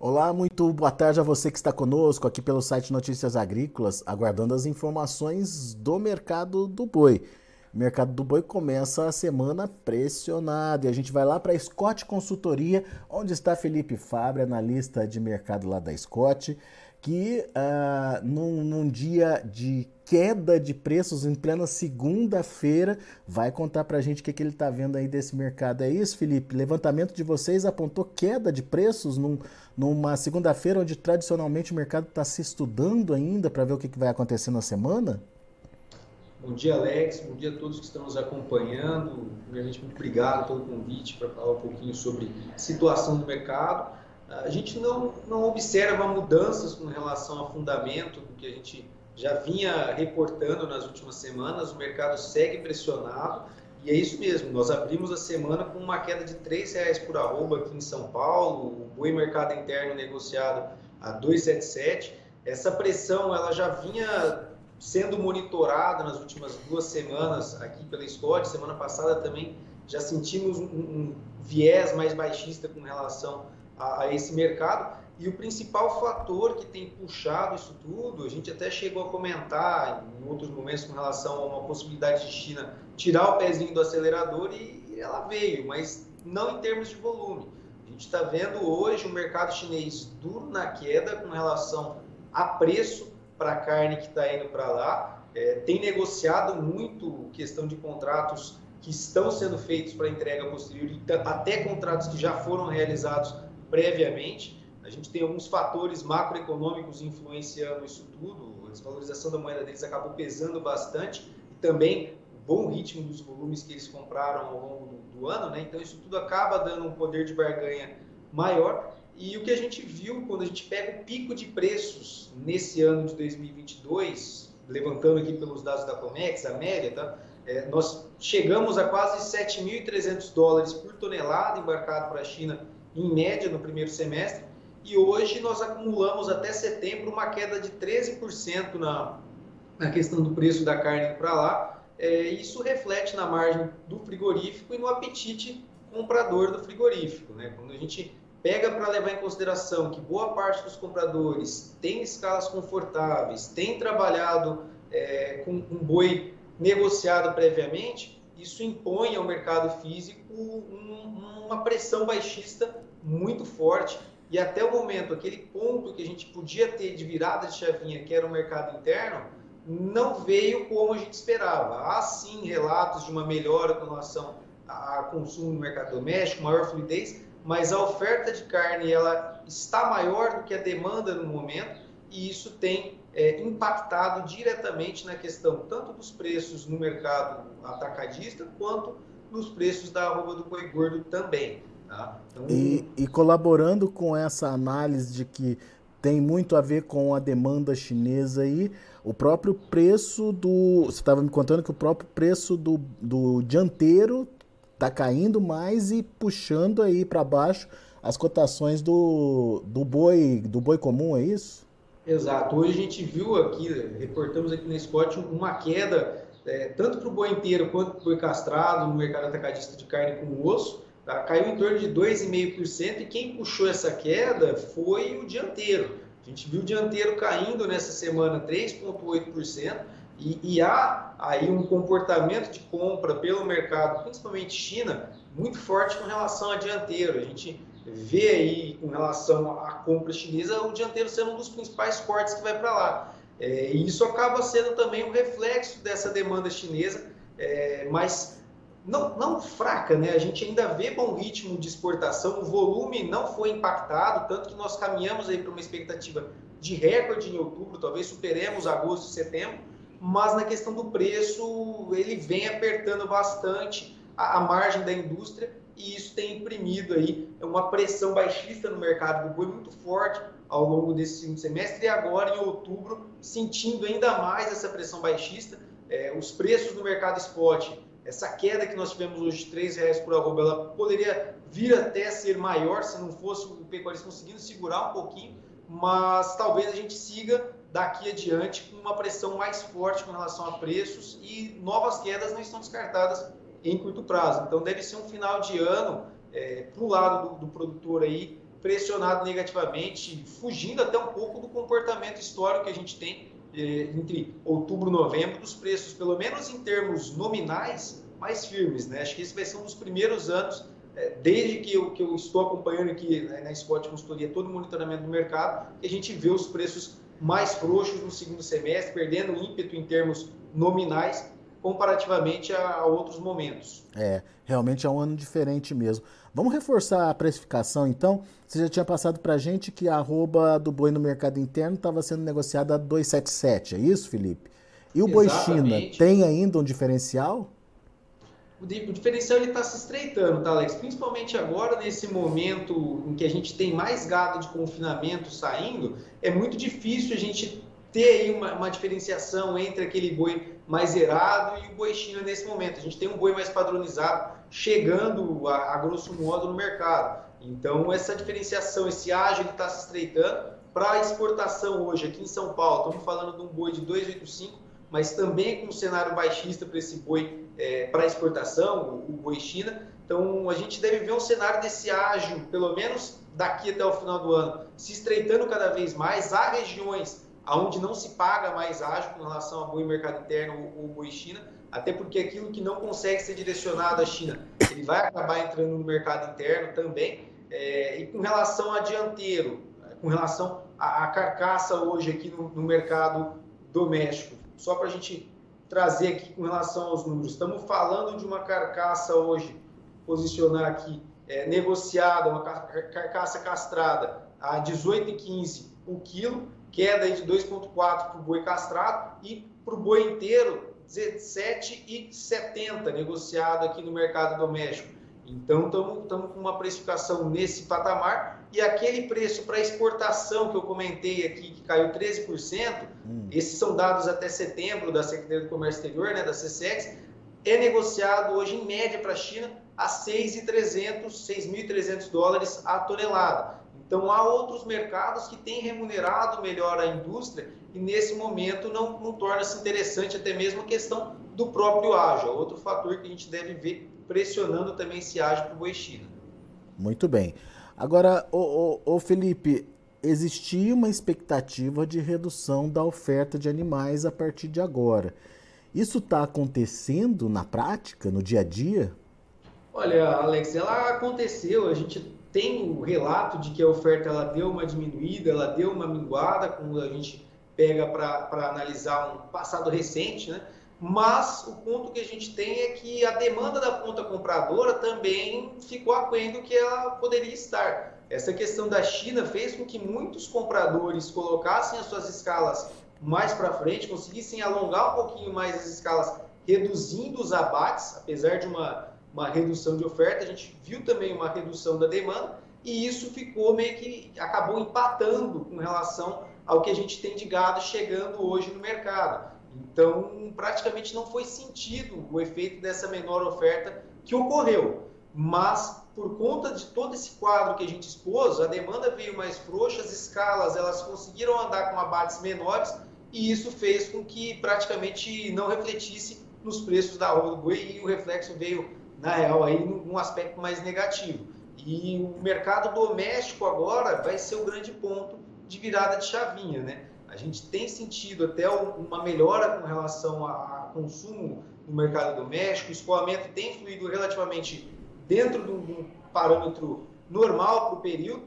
Olá, muito boa tarde a você que está conosco aqui pelo site Notícias Agrícolas, aguardando as informações do mercado do boi. O mercado do boi começa a semana pressionado e a gente vai lá para a Scott Consultoria, onde está Felipe Fabre, analista de mercado lá da Scott que uh, num, num, dia de queda de preços em plena segunda-feira vai contar para a gente o que, que ele está vendo aí desse mercado. É isso, Felipe? Levantamento de vocês apontou queda de preços num, numa segunda-feira onde tradicionalmente o mercado está se estudando ainda para ver o que, que vai acontecer na semana? Bom dia, Alex. Bom dia a todos que estão nos acompanhando. Primeiramente, muito obrigado pelo convite para falar um pouquinho sobre situação do mercado a gente não, não observa mudanças com relação ao fundamento do que a gente já vinha reportando nas últimas semanas, o mercado segue pressionado e é isso mesmo, nós abrimos a semana com uma queda de R$ reais por arroba aqui em São Paulo, o boi mercado interno negociado a 2,77. Essa pressão ela já vinha sendo monitorada nas últimas duas semanas aqui pela Scott, semana passada também já sentimos um, um viés mais baixista com relação a, a esse mercado. E o principal fator que tem puxado isso tudo, a gente até chegou a comentar em outros momentos com relação a uma possibilidade de China tirar o pezinho do acelerador e ela veio, mas não em termos de volume. A gente está vendo hoje o mercado chinês duro na queda com relação a preço para a carne que está indo para lá. É, tem negociado muito questão de contratos que estão sendo feitos para entrega posterior, até contratos que já foram realizados previamente. A gente tem alguns fatores macroeconômicos influenciando isso tudo. A desvalorização da moeda deles acabou pesando bastante e também o bom ritmo dos volumes que eles compraram ao longo do, do ano, né? Então isso tudo acaba dando um poder de barganha maior. E o que a gente viu quando a gente pega o pico de preços nesse ano de 2022, levantando aqui pelos dados da Comex, a média, tá? É, nós chegamos a quase 7.300 dólares por tonelada embarcado para a China em média no primeiro semestre, e hoje nós acumulamos até setembro uma queda de 13% na, na questão do preço da carne para lá. É, isso reflete na margem do frigorífico e no apetite comprador do frigorífico. Né? Quando a gente pega para levar em consideração que boa parte dos compradores tem escalas confortáveis, tem trabalhado é, com um boi negociado previamente, isso impõe ao mercado físico um, uma pressão baixista muito forte e até o momento, aquele ponto que a gente podia ter de virada de chavinha, que era o mercado interno, não veio como a gente esperava. Há sim relatos de uma melhora com relação a consumo no mercado doméstico, maior fluidez, mas a oferta de carne ela está maior do que a demanda no momento e isso tem é, impactado diretamente na questão tanto dos preços no mercado atacadista quanto nos preços da arroba do boi gordo também. Tá? Então... E, e colaborando com essa análise de que tem muito a ver com a demanda chinesa aí, o próprio preço do. Você estava me contando que o próprio preço do, do dianteiro está caindo mais e puxando aí para baixo as cotações do, do boi do boi comum, é isso? Exato. Hoje a gente viu aqui, reportamos aqui na Scott uma queda é, tanto para o boi inteiro quanto para o boi castrado no mercado atacadista de carne com osso. Tá? Caiu em torno de 2,5% e quem puxou essa queda foi o dianteiro. A gente viu o dianteiro caindo nessa semana 3,8% e, e há aí um comportamento de compra pelo mercado, principalmente China, muito forte com relação a dianteiro. A gente vê aí com relação à compra chinesa o dianteiro sendo um dos principais cortes que vai para lá. É, e isso acaba sendo também um reflexo dessa demanda chinesa, é, mas não, não fraca, né? A gente ainda vê bom ritmo de exportação, o volume não foi impactado, tanto que nós caminhamos aí para uma expectativa de recorde em outubro, talvez superemos agosto e setembro, mas na questão do preço, ele vem apertando bastante a, a margem da indústria e isso tem imprimido aí uma pressão baixista no mercado do boi muito forte ao longo desse segundo semestre e agora em outubro sentindo ainda mais essa pressão baixista. É, os preços no mercado spot essa queda que nós tivemos hoje de R$ reais por arroba, ela poderia vir até ser maior se não fosse o pecuarista conseguindo segurar um pouquinho, mas talvez a gente siga daqui adiante com uma pressão mais forte com relação a preços e novas quedas não estão descartadas em curto prazo. Então deve ser um final de ano é, para o lado do, do, produtor aí pressionado negativamente, fugindo até um pouco do comportamento histórico que a gente tem eh, entre outubro e novembro, dos preços, pelo menos em termos nominais, mais firmes. Né? Acho que esse vai ser um dos primeiros anos, eh, desde que eu, que eu estou acompanhando aqui né, na Spot Consultoria todo o monitoramento do mercado, que a gente vê os preços mais frouxos no segundo semestre, perdendo ímpeto em termos nominais comparativamente a, outros momentos. É, realmente é um ano diferente mesmo. Vamos reforçar a precificação, então. Você já tinha passado para a gente que a arroba do boi no mercado interno estava sendo negociada a 277, é isso, Felipe? E o boi China tem ainda um diferencial? O diferencial está se estreitando, tá, Alex? Principalmente agora, nesse momento em que a gente tem mais gado de confinamento saindo, é muito difícil a gente ter uma, uma diferenciação entre aquele boi mais zerado e o boi China nesse momento. A gente tem um boi mais padronizado chegando a, a grosso modo no mercado. Então, essa diferenciação, esse ágio está se estreitando. Para exportação hoje, aqui em São Paulo, estamos falando de um boi de 285, mas também com um cenário baixista para esse boi é, para exportação, o, o boi China. Então, a gente deve ver um cenário desse ágio, pelo menos daqui até o final do ano, se estreitando cada vez mais. Há regiões onde não se paga mais ágio com relação a boi mercado interno ou, boi China, até porque aquilo que não consegue ser direcionado à China, ele vai acabar entrando no mercado interno também. É, e com relação a dianteiro, com relação à, carcaça hoje aqui no, no mercado doméstico, só para a gente trazer aqui com relação aos números, estamos falando de uma carcaça hoje, posicionar aqui, é, negociada, uma carcaça castrada a 18,15 o quilo, queda de 2,4 para o boi castrado e para o boi inteiro 17,70 negociado aqui no mercado doméstico. Então estamos com uma precificação nesse patamar e aquele preço para exportação que eu comentei aqui, que caiu 13%, hum. esses são dados até setembro da Secretaria do Comércio Exterior, né, da CSEX, é negociado hoje em média para a China a 6.300, 6.300 dólares a tonelada. Então, há outros mercados que têm remunerado melhor a indústria e, nesse momento, não, não torna-se interessante até mesmo a questão do próprio ágio. É outro fator que a gente deve ver pressionando também esse ágio para o boi China. Muito bem. Agora, o, o, o Felipe, existia uma expectativa de redução da oferta de animais a partir de agora. Isso está acontecendo na prática, no dia a dia? Olha, Alex, ela aconteceu. A gente tem o relato de que a oferta ela deu uma diminuída, ela deu uma minguada, quando a gente pega para analisar um passado recente, né? Mas o ponto que a gente tem é que a demanda da ponta compradora também ficou aquém do que ela poderia estar. Essa questão da China fez com que muitos compradores colocassem as suas escalas mais para frente, conseguissem alongar um pouquinho mais as escalas, reduzindo os abates, apesar de uma uma redução de oferta, a gente viu também uma redução da demanda e isso ficou meio que acabou empatando com relação ao que a gente tem de gado chegando hoje no mercado. Então, praticamente não foi sentido o efeito dessa menor oferta que ocorreu. Mas, por conta de todo esse quadro que a gente expôs, a demanda veio mais frouxa, as escalas elas conseguiram andar com abates menores e isso fez com que praticamente não refletisse nos preços da roda do boi e o reflexo veio na real, aí num aspecto mais negativo. E o mercado doméstico agora vai ser o grande ponto de virada de chavinha, né? A gente tem sentido até uma melhora com relação a consumo no mercado doméstico, o escoamento tem fluído relativamente dentro de um parâmetro normal para o período,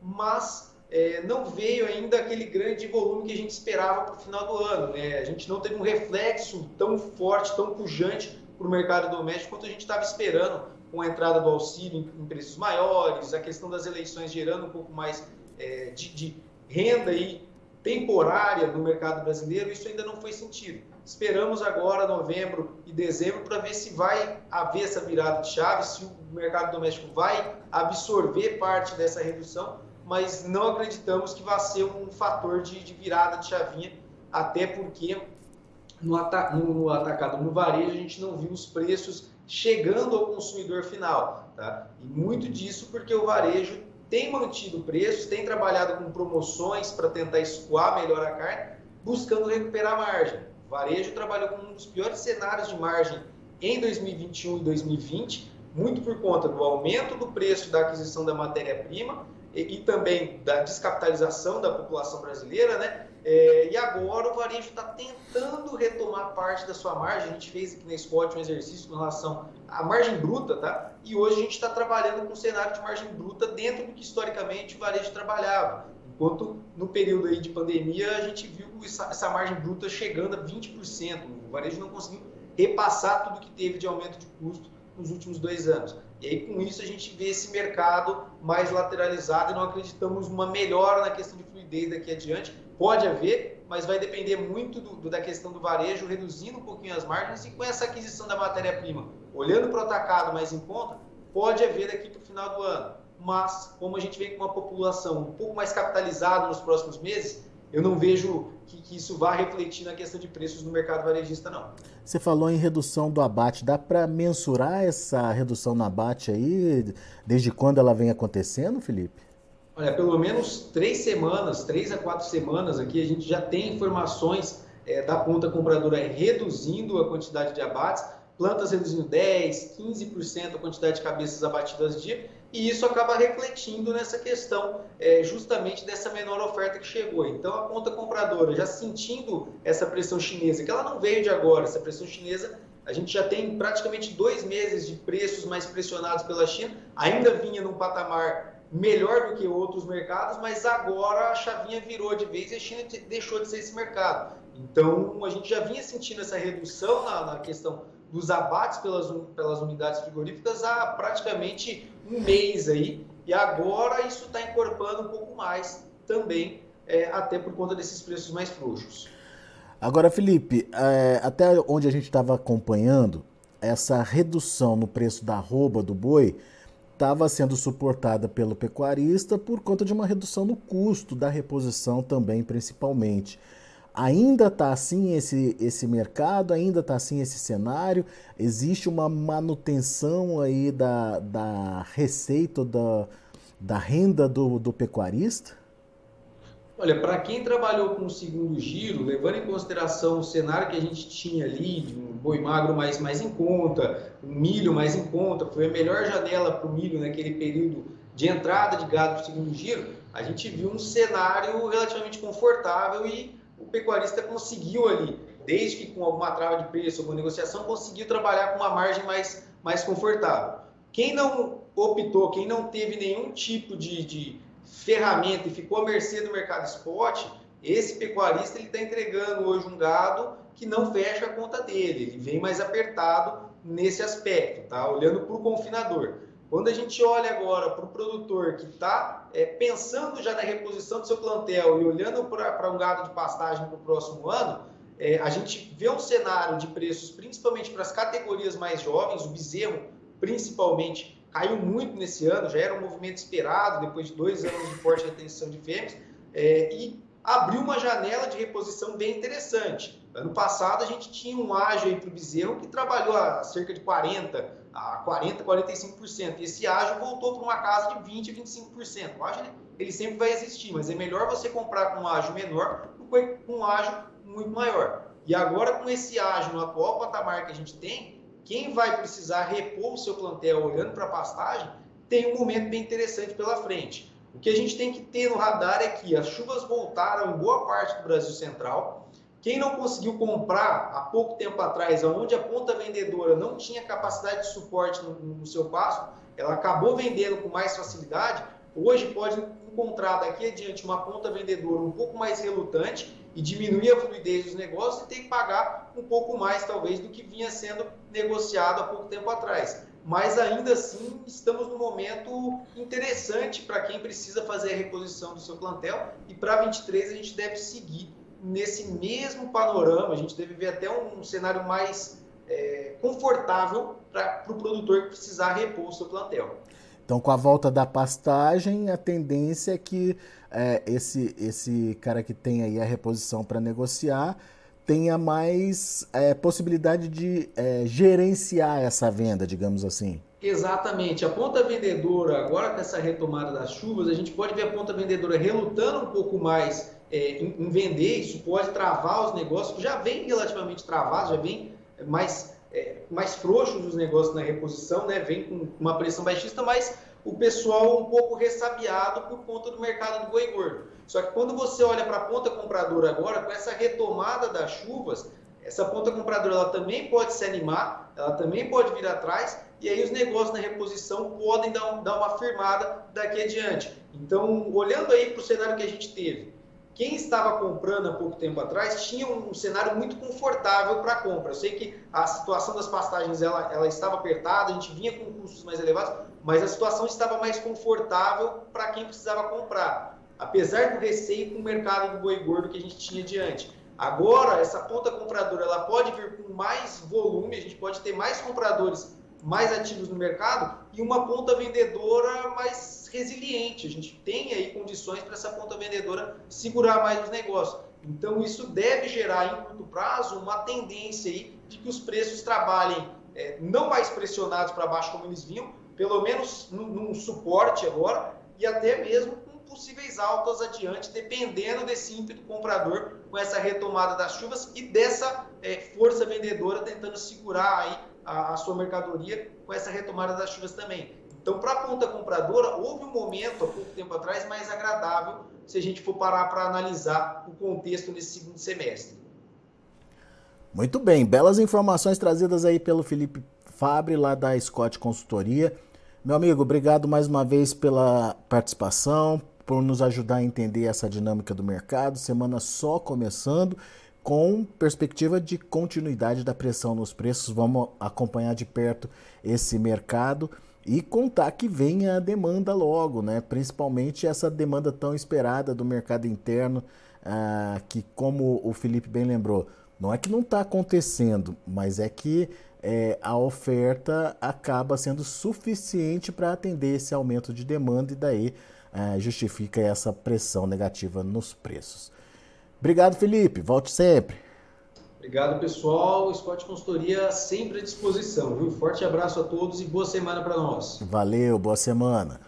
mas é, não veio ainda aquele grande volume que a gente esperava para o final do ano. Né? A gente não teve um reflexo tão forte, tão pujante para o mercado doméstico quanto a gente estava esperando com a entrada do auxílio em, preços maiores, a questão das eleições gerando um pouco mais é, de, de renda aí temporária no mercado brasileiro, isso ainda não foi sentido. Esperamos agora novembro e dezembro para ver se vai haver essa virada de chave, se o mercado doméstico vai absorver parte dessa redução, mas não acreditamos que vai ser um fator de, de virada de chavinha, até porque no, ata no, atacado, no varejo, a gente não viu os preços chegando ao consumidor final. Tá? E muito disso porque o varejo tem mantido preços, tem trabalhado com promoções para tentar escoar melhor a carne, buscando recuperar margem. O varejo trabalhou com um dos piores cenários de margem em 2021 e 2020, muito por conta do aumento do preço da aquisição da matéria-prima e, e também da descapitalização da população brasileira, né? É, e agora o varejo está tentando retomar parte da sua margem. A gente fez aqui na Scott um exercício com relação à margem bruta, tá? E hoje a gente está trabalhando com um cenário de margem bruta dentro do que historicamente o varejo trabalhava. Enquanto no período aí de pandemia a gente viu essa, essa margem bruta chegando a 20%. O varejo não conseguiu repassar tudo que teve de aumento de custo nos últimos dois anos. E aí, com isso, a gente vê esse mercado mais lateralizado e não acreditamos numa melhora na questão de fluidez daqui adiante. Pode haver, mas vai depender muito do, do, da questão do varejo, reduzindo um pouquinho as margens e com essa aquisição da matéria-prima, olhando para o atacado mais em conta, pode haver daqui para o final do ano. Mas, como a gente vem com uma população um pouco mais capitalizada nos próximos meses, eu não vejo que, que, isso vá refletir na questão de preços no mercado varejista, não. Você falou em redução do abate. Dá para mensurar essa redução no abate aí? Desde quando ela vem acontecendo, Felipe? Olha, pelo menos três semanas, três a quatro semanas aqui, a gente já tem informações é, da ponta compradora reduzindo a quantidade de abates, plantas reduzindo 10, 15% a quantidade de cabeças abatidas dia e isso acaba refletindo nessa questão é, justamente dessa menor oferta que chegou. Então, a ponta compradora, já sentindo essa pressão chinesa, que ela não veio de agora, essa pressão chinesa, a gente já tem praticamente dois meses de preços mais pressionados pela China, ainda vinha num patamar melhor do que outros mercados, mas agora a chavinha virou de vez e a China deixou de ser esse mercado. Então, a gente já vinha sentindo essa redução na, na questão dos abates pelas, pelas unidades frigoríficas há praticamente um mês aí, e agora isso está encorpando um pouco mais também, é, até por conta desses preços mais frouxos. Agora, Felipe, é, até onde a gente estava acompanhando, essa redução no preço da arroba do boi estava sendo suportada pelo pecuarista por conta de uma redução no custo da reposição também, principalmente. Ainda está assim esse, esse mercado, ainda está assim esse cenário, existe uma manutenção aí da, da receita, da, da renda do, do pecuarista? Olha, para quem trabalhou com o segundo giro, levando em consideração o cenário que a gente tinha ali, de um boi magro mais, mais em conta, um milho mais em conta, foi a melhor janela para o milho naquele período de entrada de gado para o segundo giro, a gente viu um cenário relativamente confortável e o pecuarista conseguiu ali, desde que com alguma trava de preço, alguma negociação, conseguiu trabalhar com uma margem mais, mais confortável. Quem não optou, quem não teve nenhum tipo de, de ferramenta e ficou à mercê do mercado spot, esse pecuarista ele está entregando hoje um gado que não fecha a conta dele, ele vem mais apertado nesse aspecto, tá? Olhando para o confinador. Quando a gente olha agora para o produtor que está é, pensando já na reposição do seu plantel e olhando para um gado de pastagem para o próximo ano, é, a gente vê um cenário de preços, principalmente para as categorias mais jovens, o bezerro principalmente caiu muito nesse ano, já era um movimento esperado depois de dois anos de forte retenção de fêmeas, é, e abriu uma janela de reposição bem interessante. Ano passado a gente tinha um ágio para o bezerro que trabalhou a cerca de 40%, a 40%, 45%. E esse ágio voltou para uma casa de 20%, 25%. O ágio ele, sempre vai existir, mas é melhor você comprar com um ágio menor do que com um ágio muito maior. E agora com esse ágio no atual patamar que a gente tem, quem vai precisar repor o seu plantel olhando para a pastagem tem um momento bem interessante pela frente. O que a gente tem que ter no radar é que as chuvas voltaram em boa parte do Brasil Central, quem não conseguiu comprar há pouco tempo atrás, onde a ponta vendedora não tinha capacidade de suporte no, no seu passo, ela acabou vendendo com mais facilidade, hoje pode encontrar daqui adiante uma ponta vendedora um pouco mais relutante e diminuir a fluidez dos negócios e ter que pagar um pouco mais, talvez, do que vinha sendo negociado há pouco tempo atrás. Mas ainda assim, estamos num momento interessante para quem precisa fazer a reposição do seu plantel e para 23 a gente deve seguir nesse mesmo panorama, a gente deve ver até um, cenário mais é, confortável para o pro produtor que precisar repor o seu plantel. Então, com a volta da pastagem, a tendência é que é, esse, esse cara que tem aí a reposição para negociar tenha mais é, possibilidade de é, gerenciar essa venda, digamos assim. Exatamente. A ponta vendedora, agora com essa retomada das chuvas, a gente pode ver a ponta vendedora relutando um pouco mais é, em, em, vender, isso pode travar os negócios, que já vem relativamente travados, já vem mais, é, mais frouxos os negócios na reposição, né? vem com uma pressão baixista, mas o pessoal um pouco ressabiado por conta do mercado do boi gordo. Só que quando você olha para a ponta compradora agora, com essa retomada das chuvas, essa ponta compradora ela também pode se animar, ela também pode vir atrás, e aí os negócios na reposição podem dar, dar uma firmada daqui adiante. Então, olhando aí para o cenário que a gente teve, quem estava comprando há pouco tempo atrás tinha um, cenário muito confortável para compra. Eu sei que a situação das pastagens ela, ela estava apertada, a gente vinha com custos mais elevados, mas a situação estava mais confortável para quem precisava comprar, apesar do receio com o mercado do boi gordo que a gente tinha diante. Agora, essa ponta compradora ela pode vir com mais volume, a gente pode ter mais compradores mais ativos no mercado e uma ponta vendedora mais resiliente. A gente tem aí condições para essa ponta vendedora segurar mais os negócios. Então, isso deve gerar, em curto prazo, uma tendência aí de que os preços trabalhem é, não mais pressionados para baixo como eles vinham, pelo menos num, num suporte agora, e até mesmo com possíveis altas adiante, dependendo desse ímpeto comprador com essa retomada das chuvas e dessa é, força vendedora tentando segurar aí a, a sua mercadoria com essa retomada das chuvas também. Então, para a ponta compradora, houve um momento, há pouco tempo atrás, mais agradável se a gente for parar para analisar o contexto nesse segundo semestre. Muito bem, belas informações trazidas aí pelo Felipe Fabre, lá da Scott Consultoria. Meu amigo, obrigado mais uma vez pela participação, por nos ajudar a entender essa dinâmica do mercado. Semana só começando com perspectiva de continuidade da pressão nos preços. Vamos acompanhar de perto esse mercado e contar que venha a demanda logo, né? Principalmente essa demanda tão esperada do mercado interno, ah, que como o Felipe bem lembrou, não é que não está acontecendo, mas é que é, a oferta acaba sendo suficiente para atender esse aumento de demanda e daí é, justifica essa pressão negativa nos preços. Obrigado, Felipe. Volte sempre. Obrigado, pessoal. Scott Consultoria sempre à disposição, viu? Forte abraço a todos e boa semana para nós. Valeu, boa semana.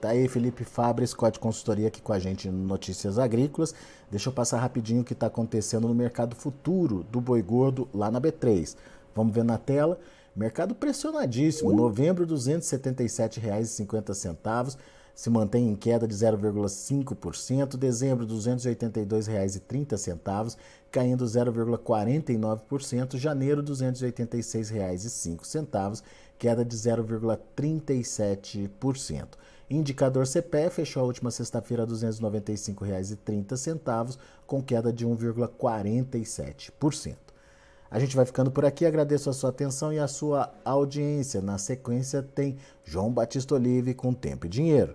Tá aí Felipe Fabre, Scott Consultoria aqui com a gente no Notícias Agrícolas. Deixa eu passar rapidinho o que está acontecendo no mercado futuro do boi gordo lá na B3. Vamos ver na tela. Mercado pressionadíssimo. Novembro, R$ 277,50 se mantém em queda de 0,5%, dezembro R$ 282,30, caindo 0,49%, janeiro R$ 286,05, queda de 0,37%. Indicador CPE fechou a última sexta-feira a R$ 295,30, com queda de 1,47%. A gente vai ficando por aqui, agradeço a sua atenção e a sua audiência. Na sequência tem João Batista Olive com Tempo e Dinheiro.